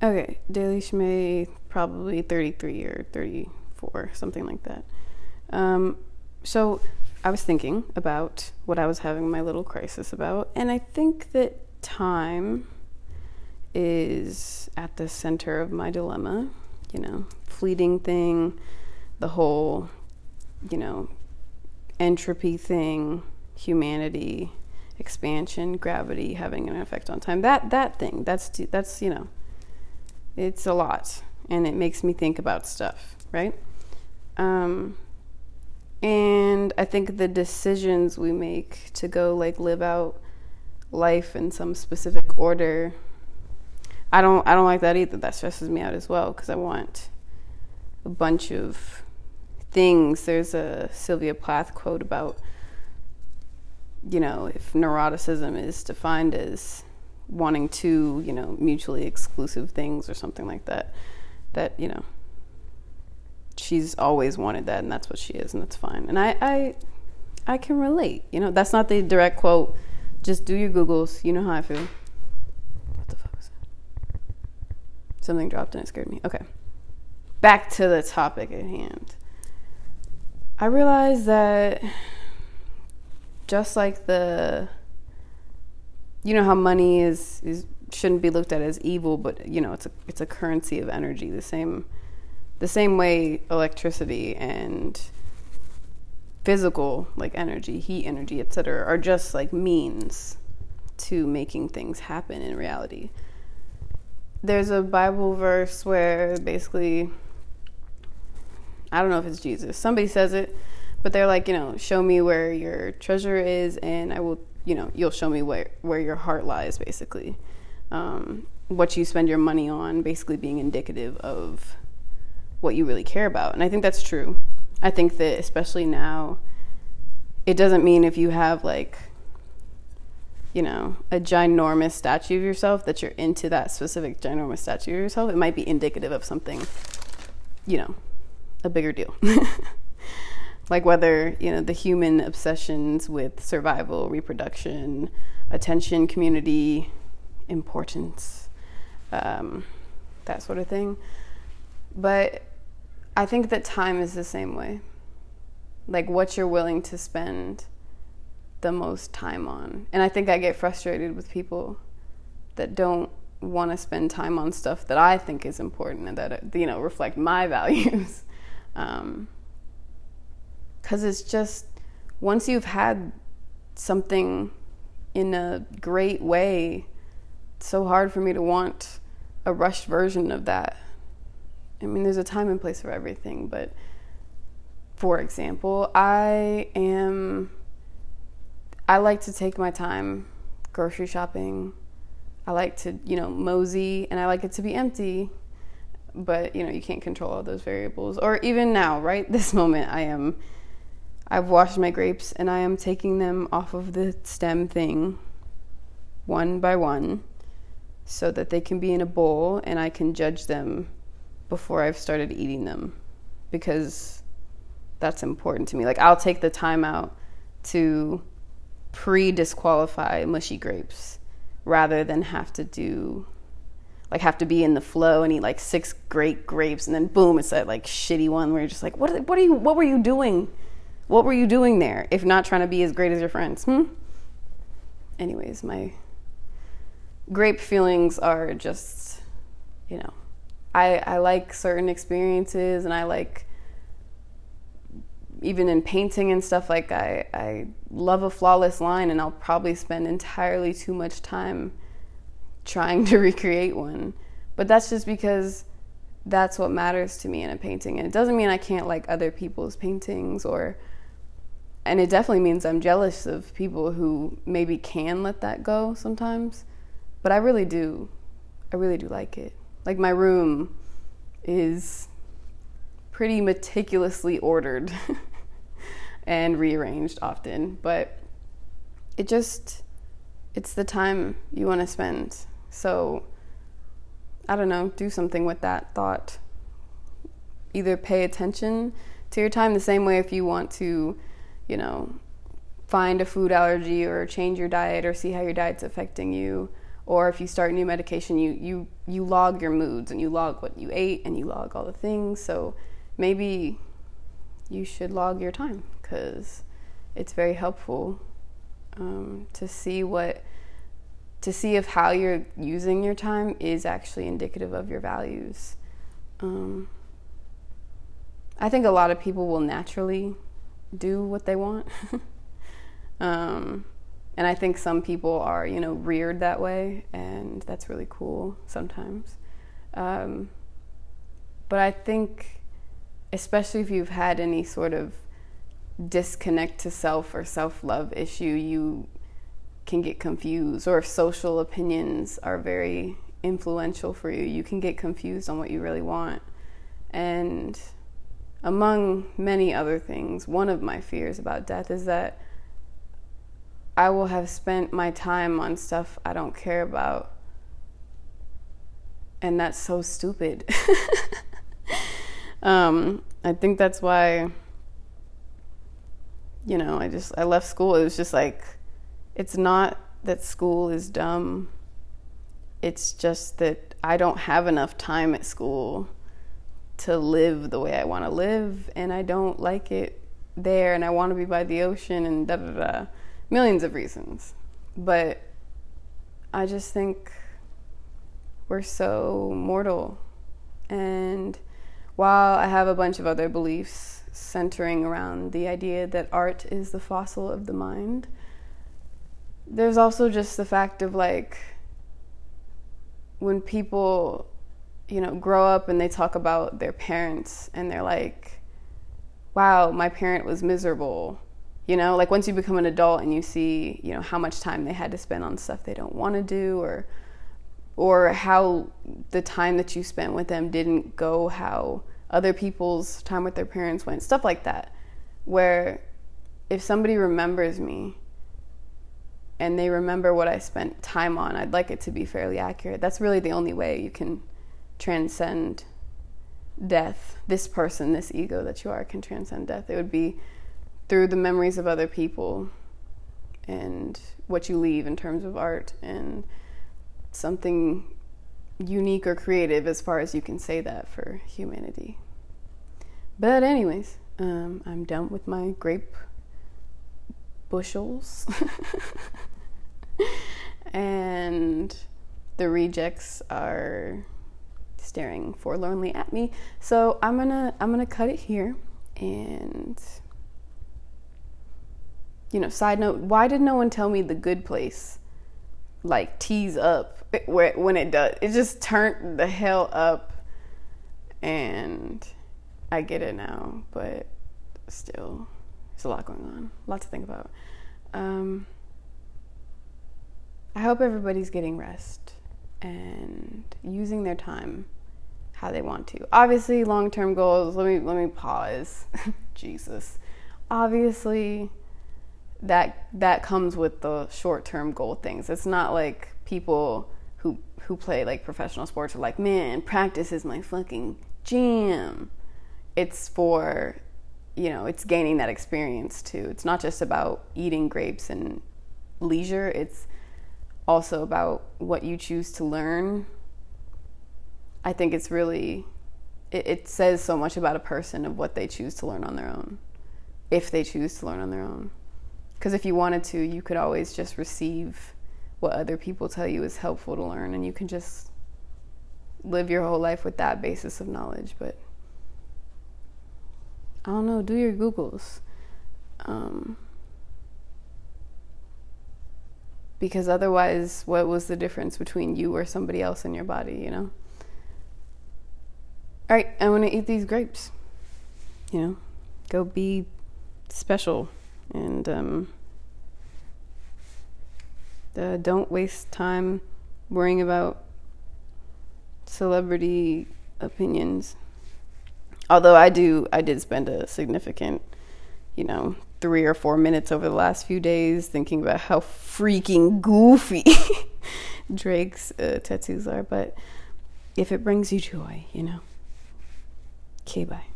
Okay, Daily Shmay, probably 33 or 34, something like that. Um, so I was thinking about what I was having my little crisis about, and I think that time is at the center of my dilemma. You know, fleeting thing, the whole, you know, entropy thing, humanity, expansion, gravity having an effect on time. That that thing. That's that's you know, it's a lot, and it makes me think about stuff, right? Um, and I think the decisions we make to go like live out life in some specific order I don't I don't like that either. That stresses me out as well because I want a bunch of things. There's a Sylvia Plath quote about you know, if neuroticism is defined as wanting two, you know, mutually exclusive things or something like that, that, you know, she's always wanted that and that's what she is and that's fine. And I I I can relate. You know, that's not the direct quote. Just do your Googles. You know how I feel. What the fuck was that? Something dropped and it scared me. Okay. Back to the topic at hand. I realized that just like the you know how money is is shouldn't be looked at as evil, but you know, it's a it's a currency of energy. The same the same way electricity and physical like energy, heat energy, etc., are just like means to making things happen in reality there's a Bible verse where basically, I don't know if it's Jesus. Somebody says it, but they're like, you know, show me where your treasure is, and I will, you know, you'll show me where where your heart lies. Basically, um, what you spend your money on, basically being indicative of what you really care about, and I think that's true. I think that especially now, it doesn't mean if you have like you know, a ginormous statue of yourself, that you're into that specific ginormous statue of yourself, it might be indicative of something, you know, a bigger deal. like whether, you know, the human obsessions with survival, reproduction, attention, community, importance, um, that sort of thing. But I think that time is the same way. Like what you're willing to spend the most time on. And I think I get frustrated with people that don't want to spend time on stuff that I think is important and that you know reflect my values. um, Cuz it's just once you've had something in a great way, it's so hard for me to want a rushed version of that. I mean, there's a time and place for everything, but for example, I am I like to take my time grocery shopping. I like to, you know, mosey and I like it to be empty. But, you know, you can't control all those variables. Or even now, right? This moment, I am, I've washed my grapes and I am taking them off of the stem thing one by one so that they can be in a bowl and I can judge them before I've started eating them because that's important to me. Like, I'll take the time out to pre disqualify mushy grapes rather than have to do like have to be in the flow and eat like six great grapes and then boom it's that like shitty one where you're just like what what are you what were you doing what were you doing there if not trying to be as great as your friends hmm anyways my grape feelings are just you know i i like certain experiences and i like even in painting and stuff like I, I love a flawless line and I'll probably spend entirely too much time trying to recreate one. But that's just because that's what matters to me in a painting. And it doesn't mean I can't like other people's paintings or and it definitely means I'm jealous of people who maybe can let that go sometimes. But I really do. I really do like it. Like my room is pretty meticulously ordered. and rearranged often, but it just it's the time you want to spend. So I don't know, do something with that thought. Either pay attention to your time the same way if you want to, you know, find a food allergy or change your diet or see how your diet's affecting you. Or if you start new medication you you you log your moods and you log what you ate and you log all the things. So maybe you should log your time because it's very helpful um, to see what to see if how you're using your time is actually indicative of your values. Um, i think a lot of people will naturally do what they want um, and I think some people are, you know, reared that way, and that's really cool sometimes. Um, but I think, especially if you've had any sort of disconnect to self or self love issue, you can get confused. Or if social opinions are very influential for you, you can get confused on what you really want. And among many other things, one of my fears about death is that I will have spent my time on stuff I don't care about. And that's so stupid. um, I think that's why, you know, I just, I left school. It was just like, it's not that school is dumb. It's just that I don't have enough time at school to live the way I want to live, and I don't like it there, and I want to be by the ocean, and da da da millions of reasons. But I just think we're so mortal. And while I have a bunch of other beliefs centering around the idea that art is the fossil of the mind, there's also just the fact of like when people, you know, grow up and they talk about their parents and they're like, wow, my parent was miserable you know like once you become an adult and you see you know how much time they had to spend on stuff they don't want to do or or how the time that you spent with them didn't go how other people's time with their parents went stuff like that where if somebody remembers me and they remember what I spent time on, I'd like it to be fairly accurate. That's really the only way you can transcend death. This person, this ego that you are, can transcend death. It would be through the memories of other people and what you leave in terms of art and something unique or creative as far as you can say that for humanity. But, anyways, um, I'm done with my grape bushels. and the rejects are staring forlornly at me. So I'm gonna I'm gonna cut it here and you know, side note, why did no one tell me the good place like tease up when it does? It just turned the hell up and I get it now, but still there's a lot going on. A lot to think about. Um, I hope everybody's getting rest and using their time how they want to. Obviously, long-term goals. Let me let me pause. Jesus. Obviously, that that comes with the short-term goal things. It's not like people who who play like professional sports are like, "Man, practice is my fucking jam." It's for you know, it's gaining that experience too. It's not just about eating grapes and leisure. It's also about what you choose to learn. I think it's really it, it says so much about a person of what they choose to learn on their own. If they choose to learn on their own. Because if you wanted to, you could always just receive what other people tell you is helpful to learn, and you can just live your whole life with that basis of knowledge. But I don't know, do your Googles. Um, because otherwise, what was the difference between you or somebody else in your body, you know? All right, I want to eat these grapes. You know, go be special and um, uh, don't waste time worrying about celebrity opinions. Although I do, I did spend a significant, you know, three or four minutes over the last few days thinking about how freaking goofy Drake's uh, tattoos are. But if it brings you joy, you know. Okay, bye.